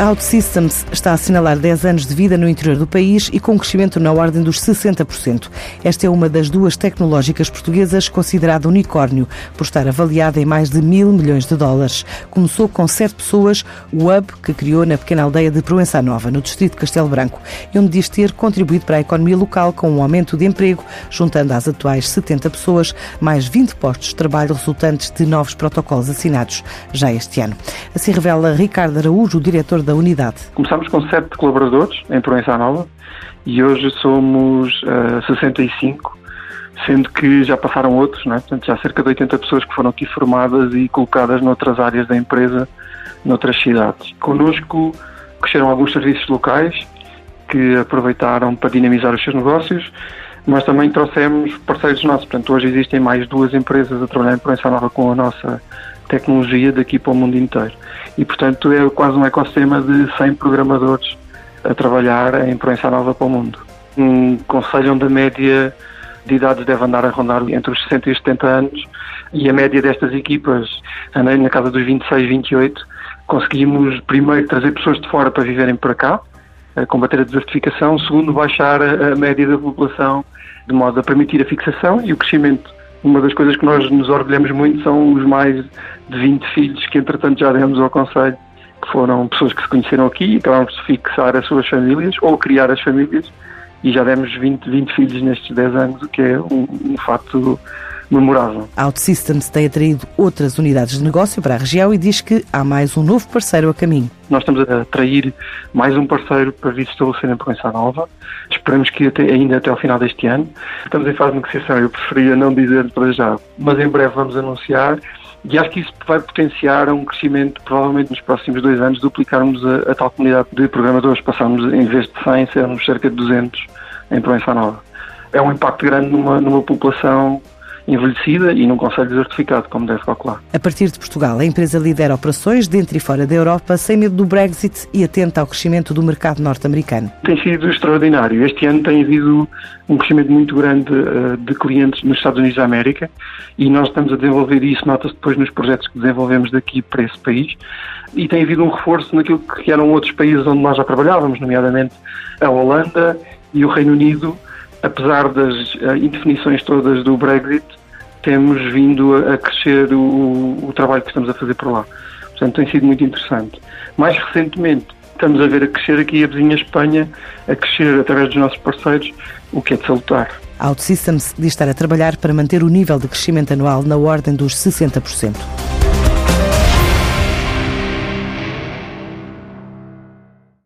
OutSystems está a assinalar 10 anos de vida no interior do país e com um crescimento na ordem dos 60%. Esta é uma das duas tecnológicas portuguesas considerada unicórnio, por estar avaliada em mais de mil milhões de dólares. Começou com sete pessoas, o hub que criou na pequena aldeia de Proença Nova, no distrito de Castelo Branco, e onde diz ter contribuído para a economia local com um aumento de emprego, juntando às atuais 70 pessoas, mais 20 postos de trabalho resultantes de novos protocolos assinados já este ano. Assim revela Ricardo Araújo, o diretor da unidade. Começámos com sete colaboradores em Provença Nova e hoje somos uh, eh, 65, sendo que já passaram outros, né? portanto já cerca de 80 pessoas que foram aqui formadas e colocadas noutras áreas da empresa, noutras cidades. Connosco cresceram alguns serviços locais que aproveitaram para dinamizar os seus negócios, mas também trouxemos parceiros nossos. Portanto, hoje existem mais duas empresas a trabalhar em Provença Nova com a nossa tecnologia daqui para o mundo inteiro. E, portanto, é quase um ecossistema de 100 programadores a trabalhar em Proença Nova para o mundo. Um conselho onde a média de idades deve andar a rondar entre os 60 e os 70 anos e a média destas equipas anda na casa dos 26, 28. Conseguimos, primeiro, trazer pessoas de fora para viverem para cá, combater a desertificação. Segundo, baixar a média da população de modo a permitir a fixação e o crescimento uma das coisas que nós nos orgulhamos muito são os mais de 20 filhos que, entretanto, já demos ao Conselho, que foram pessoas que se conheceram aqui e acabamos de fixar as suas famílias ou criar as famílias e já demos 20, 20 filhos nestes 10 anos, o que é um, um fato memorável. OutSystems tem atraído outras unidades de negócio para a região e diz que há mais um novo parceiro a caminho. Nós estamos a atrair mais um parceiro para vir se estabelecer em Provença Nova. Esperamos que até, ainda até ao final deste ano. Estamos em fase de negociação, eu preferia não dizer para já, mas em breve vamos anunciar e acho que isso vai potenciar um crescimento, provavelmente nos próximos dois anos, duplicarmos a, a tal comunidade de programadores. Passamos, em vez de 100, sermos cerca de 200 em Provença Nova. É um impacto grande numa, numa população envelhecida e num conselho desertificado, como deve calcular. A partir de Portugal, a empresa lidera operações dentro e fora da Europa, sem medo do Brexit e atenta ao crescimento do mercado norte-americano. Tem sido extraordinário. Este ano tem havido um crescimento muito grande uh, de clientes nos Estados Unidos da América e nós estamos a desenvolver isso, nota-se depois nos projetos que desenvolvemos daqui para esse país. E tem havido um reforço naquilo que eram outros países onde nós já trabalhávamos, nomeadamente a Holanda e o Reino Unido, apesar das uh, indefinições todas do Brexit, temos vindo a, crescer o, o, trabalho que estamos a fazer por lá. Portanto, tem sido muito interessante. Mais recentemente, estamos a ver a crescer aqui a vizinha Espanha, a crescer através dos nossos parceiros, o que é de salutar. A OutSystems diz estar a trabalhar para manter o nível de crescimento anual na ordem dos 60%.